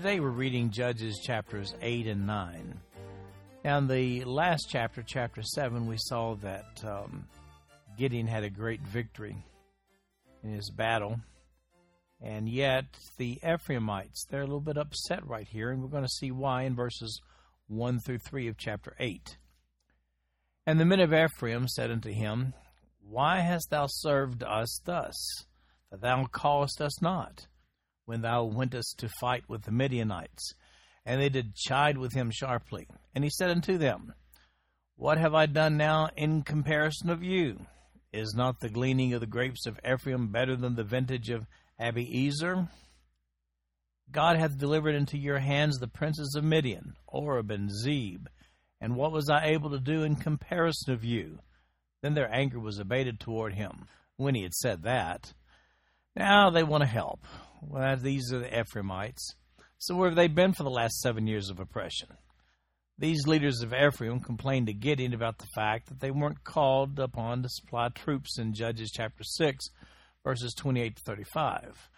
Today we're reading Judges chapters 8 and 9. Now, in the last chapter, chapter 7, we saw that um, Gideon had a great victory in his battle. And yet, the Ephraimites, they're a little bit upset right here, and we're going to see why in verses 1 through 3 of chapter 8. And the men of Ephraim said unto him, why hast thou served us thus, that thou callest us not, when thou wentest to fight with the Midianites? And they did chide with him sharply. And he said unto them, What have I done now in comparison of you? Is not the gleaning of the grapes of Ephraim better than the vintage of Abiezer? God hath delivered into your hands the princes of Midian, Oreb and Zeb. And what was I able to do in comparison of you? Then their anger was abated toward him when he had said that. Now they want to help. Well, these are the Ephraimites. So where have they been for the last seven years of oppression? These leaders of Ephraim complained to Gideon about the fact that they weren't called upon to supply troops in Judges chapter 6, verses 28 to 35.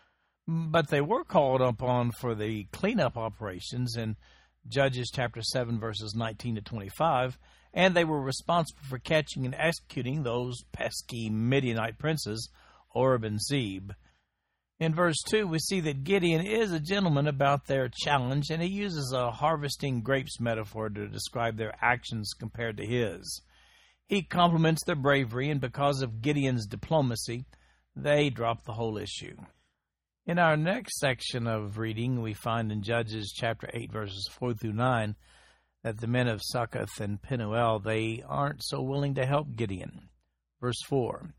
But they were called upon for the cleanup operations in Judges chapter 7, verses 19 to 25, and they were responsible for catching and executing those pesky Midianite princes, Oreb and Zeb. In verse 2, we see that Gideon is a gentleman about their challenge, and he uses a harvesting grapes metaphor to describe their actions compared to his. He compliments their bravery, and because of Gideon's diplomacy, they drop the whole issue. In our next section of reading, we find in Judges chapter 8, verses 4 through 9, that the men of Succoth and Penuel they aren't so willing to help Gideon. Verse 4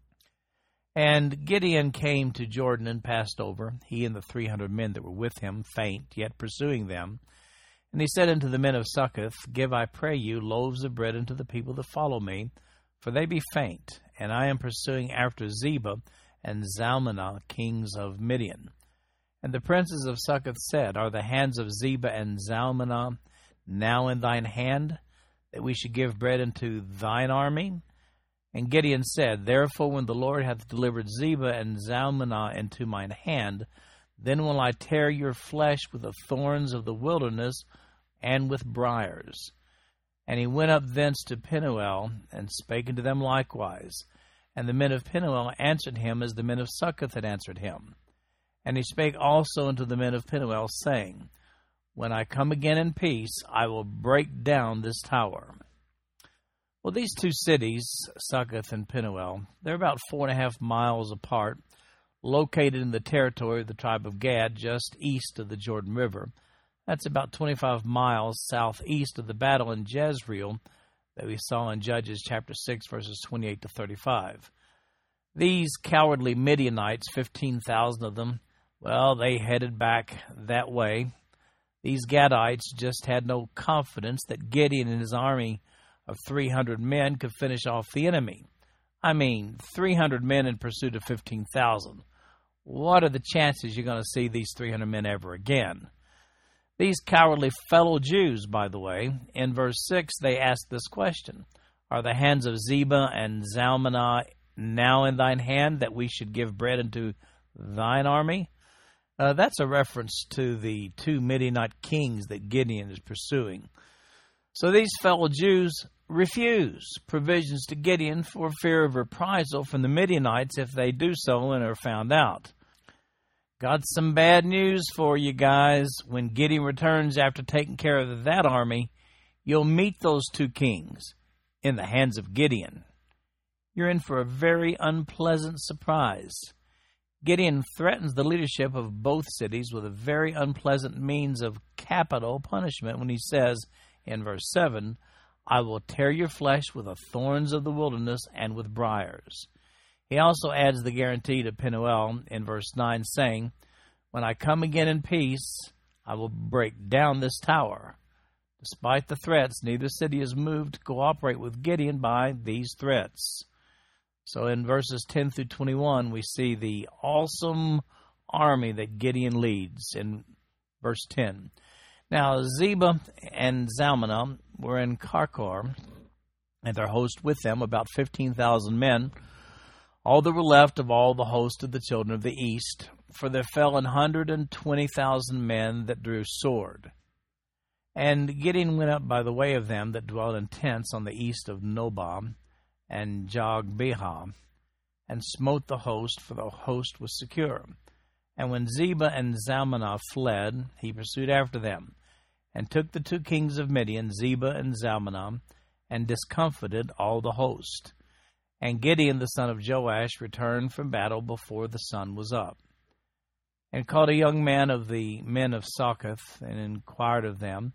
And Gideon came to Jordan and passed over, he and the three hundred men that were with him, faint, yet pursuing them. And he said unto the men of Succoth, Give, I pray you, loaves of bread unto the people that follow me, for they be faint, and I am pursuing after Zebah and Zalmunna, kings of Midian. And the princes of Succoth said, Are the hands of Zebah and Zalmunna now in thine hand, that we should give bread unto thine army? And Gideon said, Therefore, when the Lord hath delivered Zebah and Zalmunna into mine hand, then will I tear your flesh with the thorns of the wilderness and with briers. And he went up thence to Penuel, and spake unto them likewise. And the men of Penuel answered him as the men of Succoth had answered him. And he spake also unto the men of Penuel, saying, when I come again in peace, I will break down this tower. Well, these two cities, Succoth and Penuel, they're about four and a half miles apart, located in the territory of the tribe of Gad, just east of the Jordan River. That's about 25 miles southeast of the battle in Jezreel that we saw in Judges chapter 6, verses 28 to 35. These cowardly Midianites, 15,000 of them, well, they headed back that way these Gadites just had no confidence that Gideon and his army of 300 men could finish off the enemy. I mean, 300 men in pursuit of 15,000. What are the chances you're going to see these 300 men ever again? These cowardly fellow Jews, by the way, in verse 6, they ask this question Are the hands of Zebah and Zalmunna now in thine hand that we should give bread unto thine army? Uh, that's a reference to the two Midianite kings that Gideon is pursuing. So these fellow Jews refuse provisions to Gideon for fear of reprisal from the Midianites if they do so and are found out. Got some bad news for you guys. When Gideon returns after taking care of that army, you'll meet those two kings in the hands of Gideon. You're in for a very unpleasant surprise. Gideon threatens the leadership of both cities with a very unpleasant means of capital punishment when he says in verse 7 I will tear your flesh with the thorns of the wilderness and with briers. He also adds the guarantee to Penuel in verse 9, saying, When I come again in peace, I will break down this tower. Despite the threats, neither city is moved to cooperate with Gideon by these threats. So in verses 10 through 21, we see the awesome army that Gideon leads in verse 10. Now, Zebah and Zalmunna were in Karkor, and their host with them, about 15,000 men, all that were left of all the host of the children of the east, for there fell an hundred and twenty thousand men that drew sword. And Gideon went up by the way of them that dwelt in tents on the east of Nobah and Jogbehah, and smote the host, for the host was secure. And when Zebah and Zalmunna fled, he pursued after them, and took the two kings of Midian, Zebah and Zalmunna, and discomfited all the host. And Gideon the son of Joash returned from battle before the sun was up, and called a young man of the men of Succoth, and inquired of them.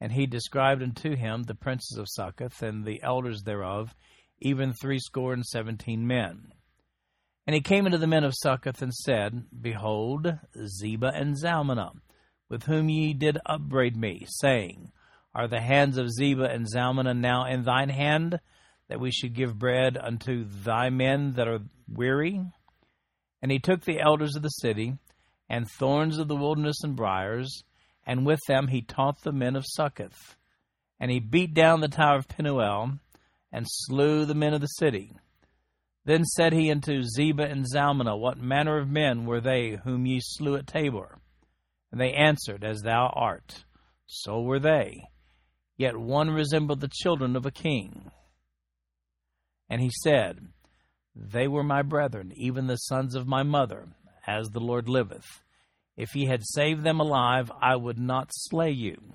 And he described unto him the princes of Succoth, and the elders thereof, even threescore and seventeen men. And he came unto the men of Succoth and said, Behold, Zebah and Zalmunna, with whom ye did upbraid me, saying, Are the hands of Zebah and Zalmunna now in thine hand? that we should give bread unto thy men that are weary? And he took the elders of the city, and thorns of the wilderness and briers, and with them he taught the men of Succoth. And he beat down the tower of Penuel, and slew the men of the city. Then said he unto Zebah and Zalmunna, What manner of men were they whom ye slew at Tabor? And they answered, As thou art, so were they. Yet one resembled the children of a king. And he said, They were my brethren, even the sons of my mother, as the Lord liveth. If ye had saved them alive, I would not slay you.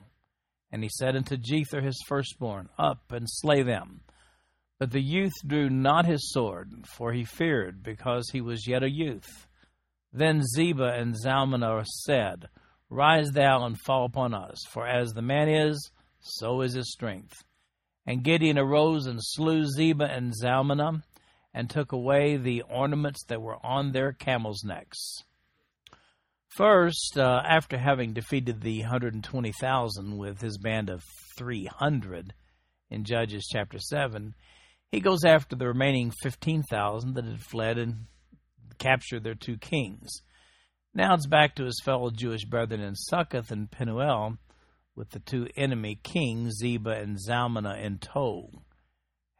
And he said unto Jether his firstborn, Up and slay them. But the youth drew not his sword, for he feared, because he was yet a youth. Then Zebah and Zalmunna said, Rise thou and fall upon us, for as the man is, so is his strength. And Gideon arose and slew Zebah and Zalmunna, and took away the ornaments that were on their camels' necks. First, uh, after having defeated the 120,000 with his band of 300 in Judges chapter 7, he goes after the remaining 15,000 that had fled and captured their two kings. Now it's back to his fellow Jewish brethren in Succoth and Penuel with the two enemy kings, Zebah and Zalmunna, in tow.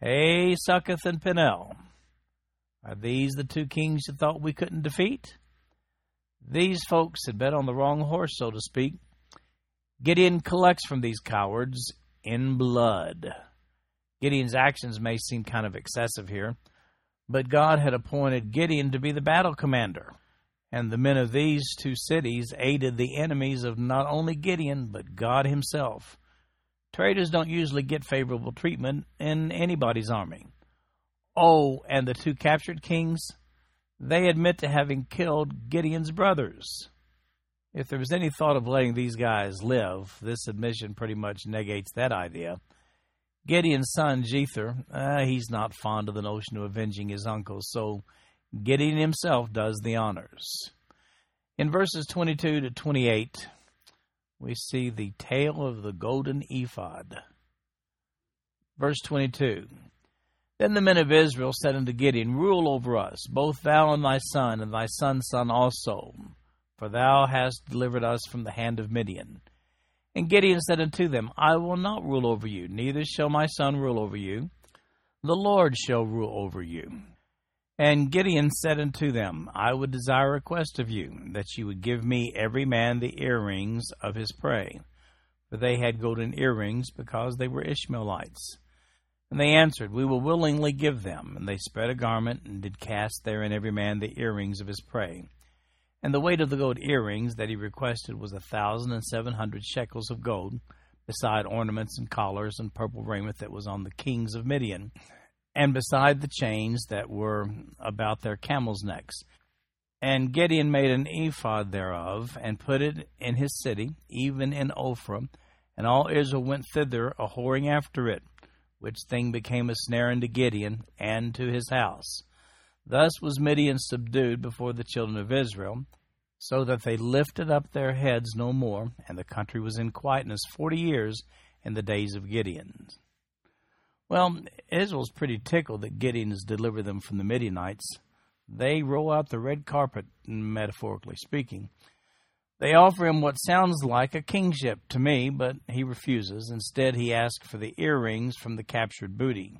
Hey, Succoth and Penuel, are these the two kings you thought we couldn't defeat? These folks had bet on the wrong horse, so to speak. Gideon collects from these cowards in blood. Gideon's actions may seem kind of excessive here, but God had appointed Gideon to be the battle commander and the men of these two cities aided the enemies of not only Gideon, but God himself. Traitors don't usually get favorable treatment in anybody's army. Oh, and the two captured kings, they admit to having killed Gideon's brothers. If there was any thought of letting these guys live, this admission pretty much negates that idea. Gideon's son, Jether, uh, he's not fond of the notion of avenging his uncle, so Gideon himself does the honors. In verses 22 to 28, we see the tale of the golden ephod. Verse 22 Then the men of Israel said unto Gideon, Rule over us, both thou and thy son, and thy son's son also, for thou hast delivered us from the hand of Midian. And Gideon said unto them, I will not rule over you, neither shall my son rule over you. The Lord shall rule over you. And Gideon said unto them, I would desire a request of you, that ye would give me every man the earrings of his prey. For they had golden earrings, because they were Ishmaelites. And they answered, We will willingly give them. And they spread a garment, and did cast therein every man the earrings of his prey. And the weight of the gold earrings that he requested was a thousand and seven hundred shekels of gold, beside ornaments and collars and purple raiment that was on the kings of Midian and beside the chains that were about their camels' necks. And Gideon made an ephod thereof, and put it in his city, even in Ophrah. And all Israel went thither a whoring after it, which thing became a snare unto Gideon and to his house. Thus was Midian subdued before the children of Israel, so that they lifted up their heads no more, and the country was in quietness forty years in the days of Gideon. Well, Israel's pretty tickled that Gideon has delivered them from the Midianites. They roll out the red carpet, metaphorically speaking. They offer him what sounds like a kingship to me, but he refuses. Instead, he asks for the earrings from the captured booty.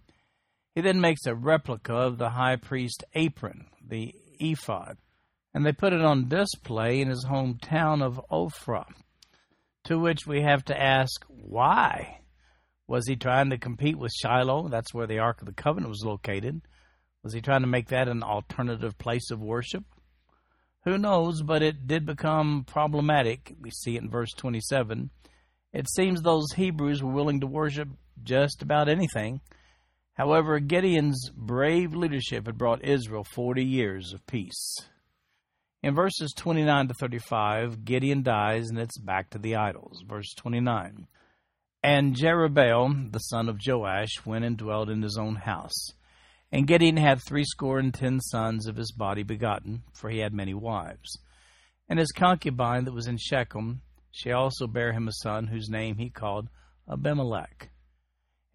He then makes a replica of the high priest apron, the ephod, and they put it on display in his hometown of Ophrah. To which we have to ask, why? Was he trying to compete with Shiloh? That's where the Ark of the Covenant was located. Was he trying to make that an alternative place of worship? Who knows, but it did become problematic. We see it in verse 27. It seems those Hebrews were willing to worship just about anything. However, Gideon's brave leadership had brought Israel 40 years of peace. In verses 29 to 35, Gideon dies and it's back to the idols. Verse 29. And Jerubbaal, the son of Joash, went and dwelt in his own house. And Gideon had threescore and ten sons of his body begotten, for he had many wives. And his concubine that was in Shechem, she also bare him a son, whose name he called Abimelech.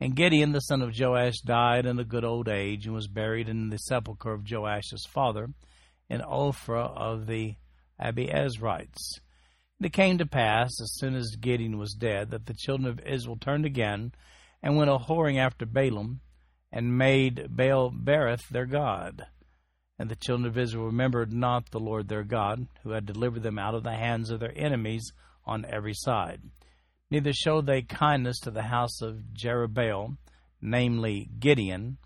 And Gideon the son of Joash died in a good old age, and was buried in the sepulchre of Joash's father, in Ophrah of the Abiezrites. And it came to pass, as soon as Gideon was dead, that the children of Israel turned again, and went a whoring after Baalim and made Baal Berith their God. And the children of Israel remembered not the Lord their God, who had delivered them out of the hands of their enemies on every side. Neither showed they kindness to the house of Jerubbaal, namely Gideon,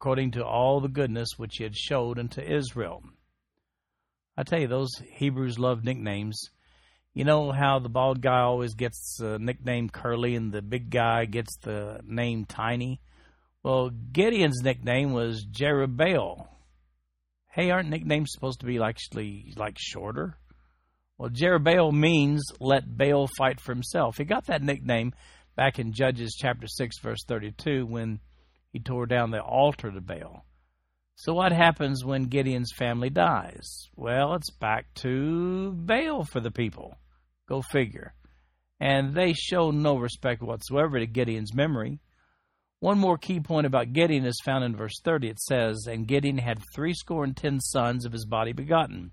according to all the goodness which he had showed unto Israel. I tell you, those Hebrews love nicknames. You know how the bald guy always gets the nickname Curly and the big guy gets the name Tiny? Well, Gideon's nickname was Jerubbaal. Hey, aren't nicknames supposed to be actually like shorter? Well, Jerubbaal means let Baal fight for himself. He got that nickname back in Judges chapter 6 verse 32 when he tore down the altar to Baal. So what happens when Gideon's family dies? Well, it's back to Baal for the people. Go figure. And they show no respect whatsoever to Gideon's memory. One more key point about Gideon is found in verse 30. It says, And Gideon had threescore and ten sons of his body begotten,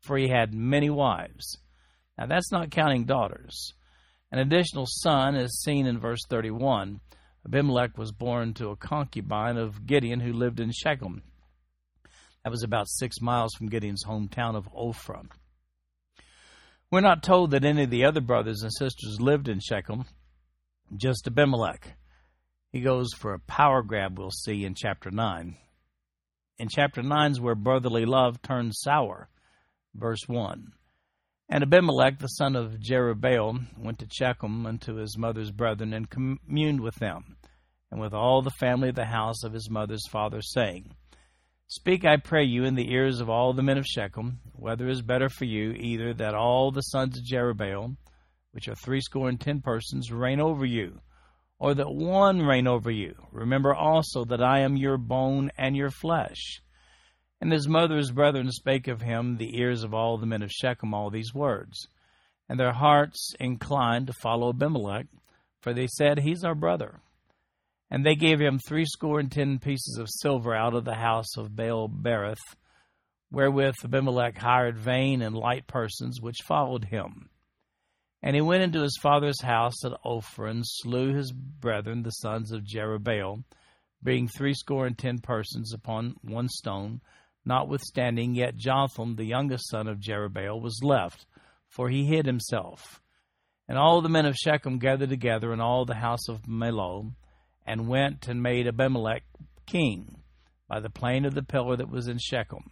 for he had many wives. Now that's not counting daughters. An additional son is seen in verse 31. Abimelech was born to a concubine of Gideon who lived in Shechem. That was about six miles from Gideon's hometown of Ophrah. We're not told that any of the other brothers and sisters lived in Shechem, just Abimelech. He goes for a power grab, we'll see in chapter 9. In chapter 9 is where brotherly love turns sour. Verse 1. And Abimelech, the son of Jerubbaal, went to Shechem unto his mother's brethren, and communed with them, and with all the family of the house of his mother's father, saying, Speak, I pray you, in the ears of all the men of Shechem, whether it is better for you, either that all the sons of Jerubbaal, which are threescore and ten persons, reign over you, or that one reign over you. Remember also that I am your bone and your flesh. And his mother's brethren spake of him the ears of all the men of Shechem all these words. And their hearts inclined to follow Abimelech, for they said, He's our brother. And they gave him threescore and ten pieces of silver out of the house of Baal Berith, wherewith Abimelech hired vain and light persons which followed him. And he went into his father's house at Ophrah and slew his brethren, the sons of Jerubbaal, being threescore and ten persons upon one stone. Notwithstanding, yet Jotham, the youngest son of Jerubbaal, was left, for he hid himself. And all the men of Shechem gathered together, and all the house of Millo, and went and made Abimelech king by the plain of the pillar that was in Shechem.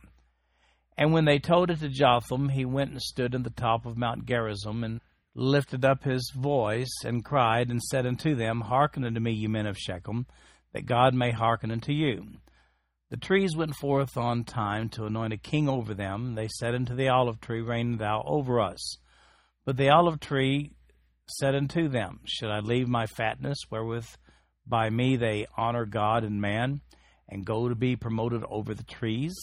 And when they told it to Jotham, he went and stood in the top of Mount Gerizim, and lifted up his voice and cried and said unto them, Hearken unto me, you men of Shechem, that God may hearken unto you. The trees went forth on time to anoint a king over them. They said unto the olive tree, Reign thou over us. But the olive tree said unto them, Should I leave my fatness, wherewith by me they honor God and man, and go to be promoted over the trees?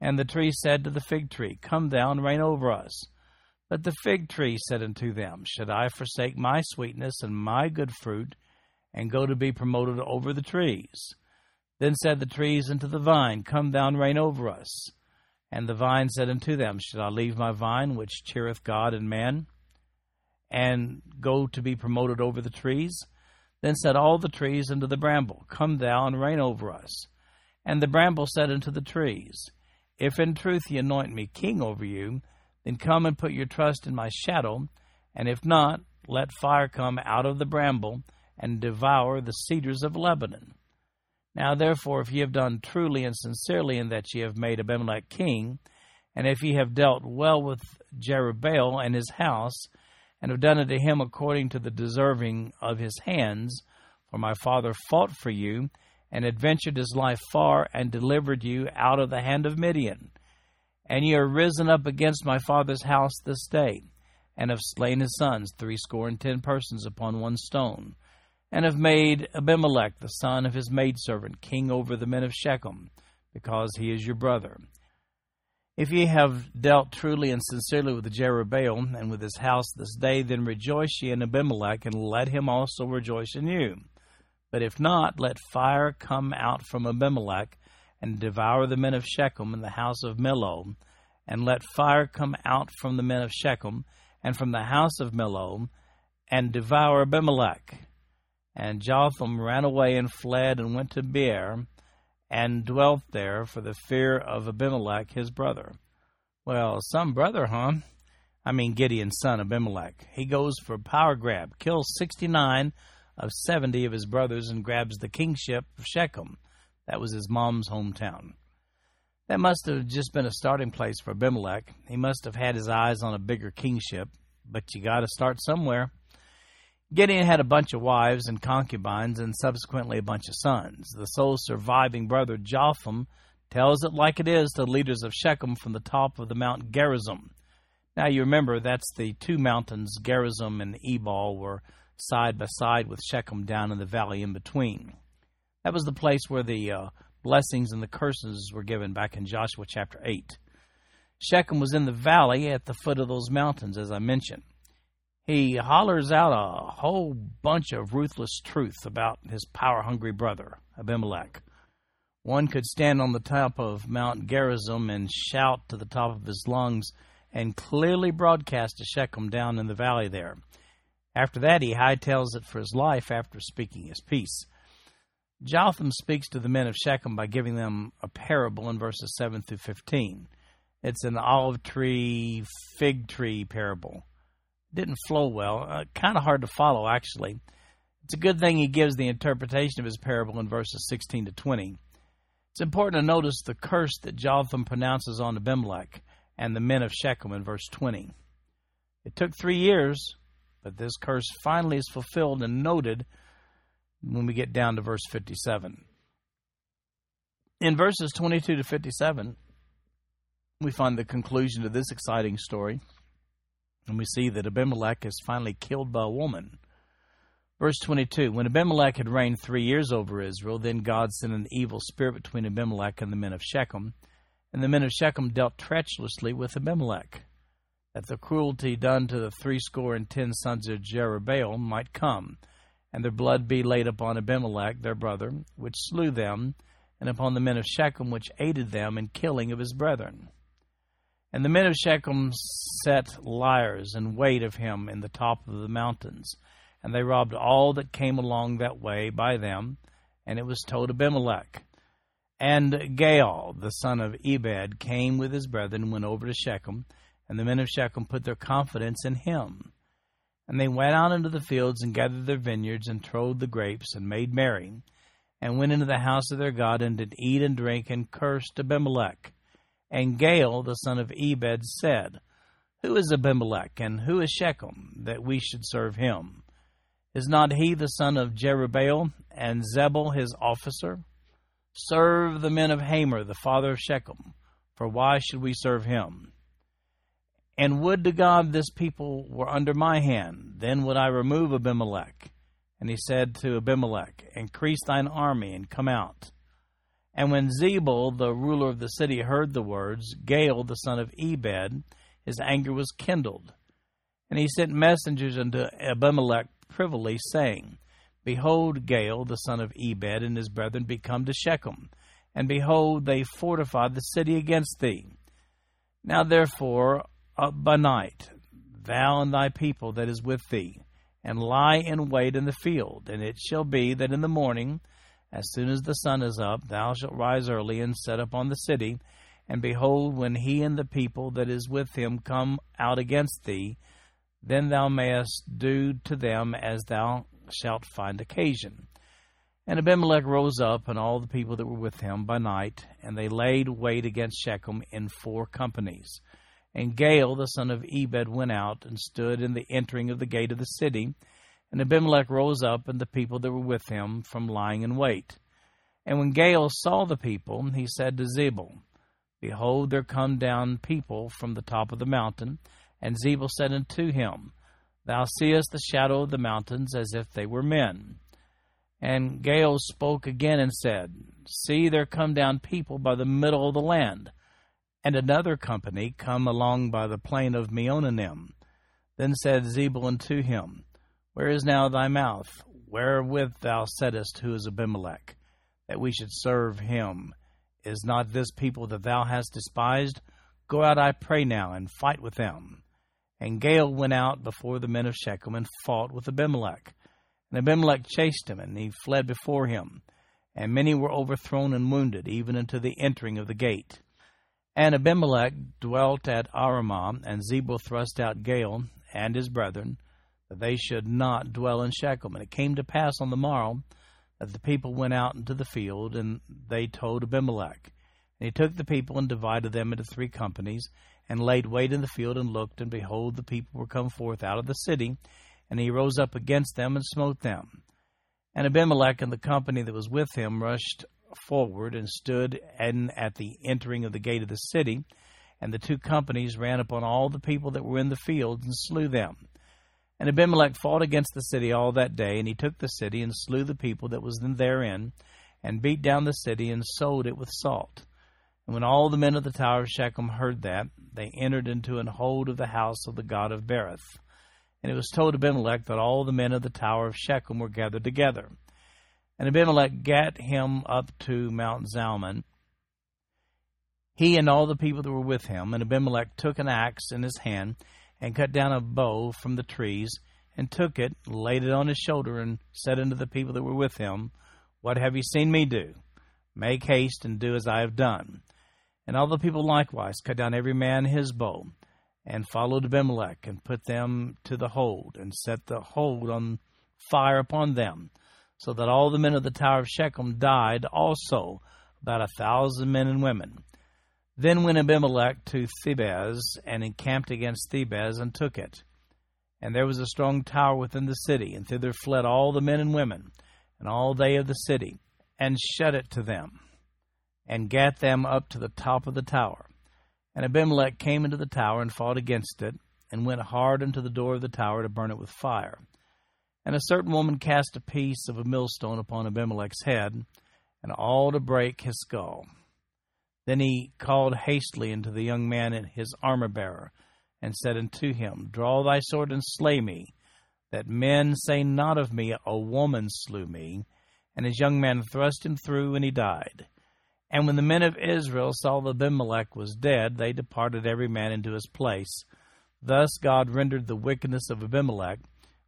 And the tree said to the fig tree, Come down, reign over us. But the fig tree said unto them, Should I forsake my sweetness and my good fruit, and go to be promoted over the trees? Then said the trees unto the vine, Come down, reign over us. And the vine said unto them, Should I leave my vine, which cheereth God and man, and go to be promoted over the trees? Then said all the trees unto the bramble, Come thou and reign over us. And the bramble said unto the trees, If in truth ye anoint me king over you, then come and put your trust in my shadow, and if not, let fire come out of the bramble and devour the cedars of Lebanon. Now therefore, if ye have done truly and sincerely in that ye have made Abimelech king, and if ye have dealt well with Jerubbaal and his house, and have done unto him according to the deserving of his hands, for my father fought for you, and adventured his life far, and delivered you out of the hand of Midian, and ye are risen up against my father's house this day, and have slain his sons, threescore and ten persons upon one stone, and have made Abimelech the son of his maidservant king over the men of Shechem, because he is your brother. If ye have dealt truly and sincerely with Jerubbaal and with his house this day, then rejoice ye in Abimelech, and let him also rejoice in you. But if not, let fire come out from Abimelech, and devour the men of Shechem and the house of Millo, and let fire come out from the men of Shechem and from the house of Millo, and devour Abimelech. And Jotham ran away and fled and went to Beer, and dwelt there for the fear of Abimelech his brother. Well, some brother, huh? I mean Gideon's son Abimelech. He goes for power grab, kills sixty nine of seventy of his brothers, and grabs the kingship of Shechem. That was his mom's hometown. That must have just been a starting place for Abimelech. He must have had his eyes on a bigger kingship, but you got to start somewhere. Gideon had a bunch of wives and concubines and subsequently a bunch of sons. The sole surviving brother, Jotham, tells it like it is to the leaders of Shechem from the top of the Mount Gerizim. Now you remember that's the two mountains, Gerizim and Ebal, were side by side with Shechem down in the valley in between. That was the place where the uh, blessings and the curses were given back in Joshua chapter 8. Shechem was in the valley at the foot of those mountains, as I mentioned. He hollers out a whole bunch of ruthless truth about his power hungry brother, Abimelech. One could stand on the top of Mount Gerizim and shout to the top of his lungs and clearly broadcast to Shechem down in the valley there. After that, he hightails it for his life after speaking his piece. Jotham speaks to the men of Shechem by giving them a parable in verses 7 through 15. It's an olive tree, fig tree parable. Didn't flow well. Uh, kind of hard to follow, actually. It's a good thing he gives the interpretation of his parable in verses 16 to 20. It's important to notice the curse that Jotham pronounces on Abimelech and the men of Shechem in verse 20. It took three years, but this curse finally is fulfilled and noted when we get down to verse 57. In verses 22 to 57, we find the conclusion to this exciting story, and we see that Abimelech is finally killed by a woman. Verse 22 When Abimelech had reigned three years over Israel, then God sent an evil spirit between Abimelech and the men of Shechem, and the men of Shechem dealt treacherously with Abimelech, that the cruelty done to the threescore and ten sons of Jerubbaal might come and their blood be laid upon Abimelech their brother, which slew them, and upon the men of Shechem, which aided them in killing of his brethren. And the men of Shechem set liars in wait of him in the top of the mountains, and they robbed all that came along that way by them, and it was told to Abimelech. And Gaal, the son of Ebed, came with his brethren and went over to Shechem, and the men of Shechem put their confidence in him. And they went out into the fields and gathered their vineyards and trode the grapes and made merry, and went into the house of their God and did eat and drink and cursed Abimelech. And Gaal, the son of Ebed, said, Who is Abimelech, and who is Shechem, that we should serve him? Is not he the son of Jerubbaal, and Zebul his officer? Serve the men of Hamor, the father of Shechem, for why should we serve him? And would to God this people were under my hand, then would I remove Abimelech. And he said to Abimelech, Increase thine army and come out. And when Zebul, the ruler of the city, heard the words, Gaal, the son of Ebed, his anger was kindled. And he sent messengers unto Abimelech privily, saying, Behold, Gaal, the son of Ebed, and his brethren be come to Shechem, and behold, they fortify the city against thee. Now therefore, up by night, thou and thy people that is with thee, and lie in wait in the field. And it shall be that in the morning, as soon as the sun is up, thou shalt rise early and set upon the city. And behold, when he and the people that is with him come out against thee, then thou mayest do to them as thou shalt find occasion. And Abimelech rose up, and all the people that were with him by night, and they laid wait against Shechem in four companies. And Gaal the son of Ebed went out and stood in the entering of the gate of the city. And Abimelech rose up, and the people that were with him, from lying in wait. And when Gaal saw the people, he said to Zebul, Behold, there come down people from the top of the mountain. And Zebul said unto him, Thou seest the shadow of the mountains as if they were men. And Gaal spoke again and said, See, there come down people by the middle of the land, and another company come along by the plain of Meonenim. Then said Zebul unto him, Where is now thy mouth, wherewith thou saidst, Who is Abimelech, that we should serve him? Is not this people that thou hast despised? Go out, I pray now, and fight with them. And Gaal went out before the men of Shechem and fought with Abimelech. And Abimelech chased him, and he fled before him. And many were overthrown and wounded, even unto the entering of the gate. And Abimelech dwelt at Arumah, and Zebul thrust out Gaal and his brethren, that they should not dwell in Shechem. And it came to pass on the morrow that the people went out into the field, and they told Abimelech. And he took the people and divided them into three companies, and laid wait in the field, and looked, and behold, the people were come forth out of the city, and he rose up against them and smote them. And Abimelech and the company that was with him rushed forward and stood in, at the entering of the gate of the city. And the two companies ran upon all the people that were in the field and slew them. And Abimelech fought against the city all that day, and he took the city and slew the people that was therein, and beat down the city and sold it with salt. And when all the men of the tower of Shechem heard that, they entered into an hold of the house of the god of Berith. And it was told Abimelech that all the men of the tower of Shechem were gathered together. And Abimelech gat him up to Mount Zalmon, he and all the people that were with him. And Abimelech took an axe in his hand, and cut down a bough from the trees, and took it, laid it on his shoulder, and said unto the people that were with him, What have ye seen me do? Make haste and do as I have done. And all the people likewise cut down every man his bough, and followed Abimelech, and put them to the hold, and set the hold on fire upon them, so that all the men of the tower of Shechem died also, about a thousand men and women. Then went Abimelech to Thebez, and encamped against Thebez, and took it. And there was a strong tower within the city, and thither fled all the men and women, and all they of the city, and shut it to them, and gat them up to the top of the tower. And Abimelech came into the tower and fought against it, and went hard unto the door of the tower to burn it with fire. And a certain woman cast a piece of a millstone upon Abimelech's head, and all to break his skull. Then he called hastily unto the young man and his armor bearer, and said unto him, Draw thy sword and slay me, that men say not of me, A woman slew me. And his young man thrust him through, and he died. And when the men of Israel saw that Abimelech was dead, they departed every man into his place. Thus God rendered the wickedness of Abimelech,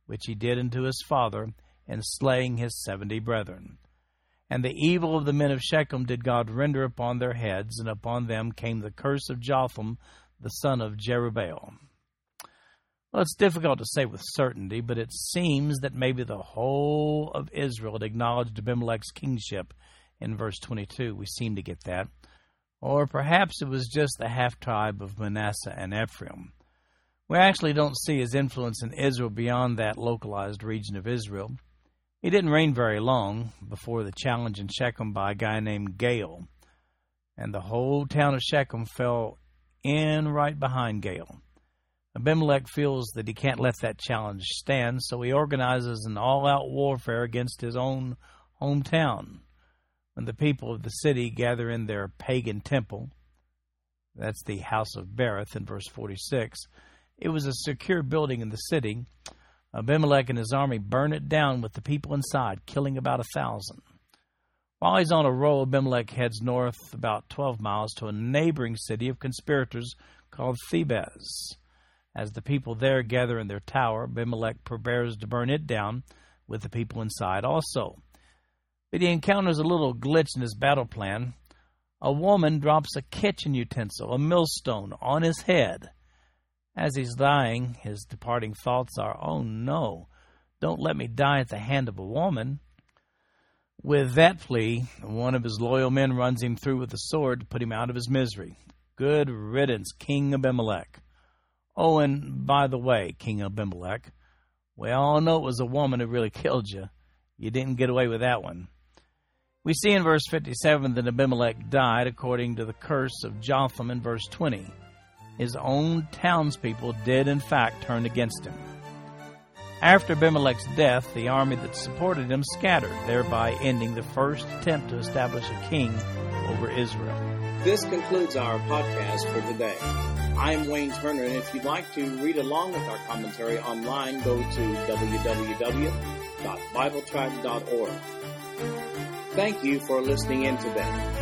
which he did unto his father, in slaying his seventy brethren. And the evil of the men of Shechem did God render upon their heads, and upon them came the curse of Jotham, the son of Jerubbaal. Well, it's difficult to say with certainty, but it seems that maybe the whole of Israel had acknowledged Abimelech's kingship in verse 22. We seem to get that. Or perhaps it was just the half tribe of Manasseh and Ephraim. We actually don't see his influence in Israel beyond that localized region of Israel. He didn't reign very long before the challenge in Shechem by a guy named Gaal, and the whole town of Shechem fell in right behind Gaal. Abimelech feels that he can't let that challenge stand, so he organizes an all out warfare against his own hometown. when the people of the city gather in their pagan temple. That's the house of Berith in verse 46. It was a secure building in the city. Abimelech and his army burn it down with the people inside, killing about a thousand. While he's on a roll, Abimelech heads north about 12 miles to a neighboring city of conspirators called Thebez. As the people there gather in their tower, Abimelech prepares to burn it down with the people inside also. But he encounters a little glitch in his battle plan. A woman drops a kitchen utensil, a millstone, on his head. As he's dying, his departing thoughts are, Oh no, don't let me die at the hand of a woman. With that plea, one of his loyal men runs him through with a sword to put him out of his misery. Good riddance, King Abimelech. Oh, and by the way, King Abimelech, we all know it was a woman who really killed you. You didn't get away with that one. We see in verse 57 that Abimelech died according to the curse of Jotham in verse 20. His own townspeople did, in fact, turn against him. After Abimelech's death, the army that supported him scattered, thereby ending the first attempt to establish a king over Israel. This concludes our podcast for today. I am Wayne Turner, and if you'd like to read along with our commentary online, go to www.bibletrack.org. Thank you for listening in today.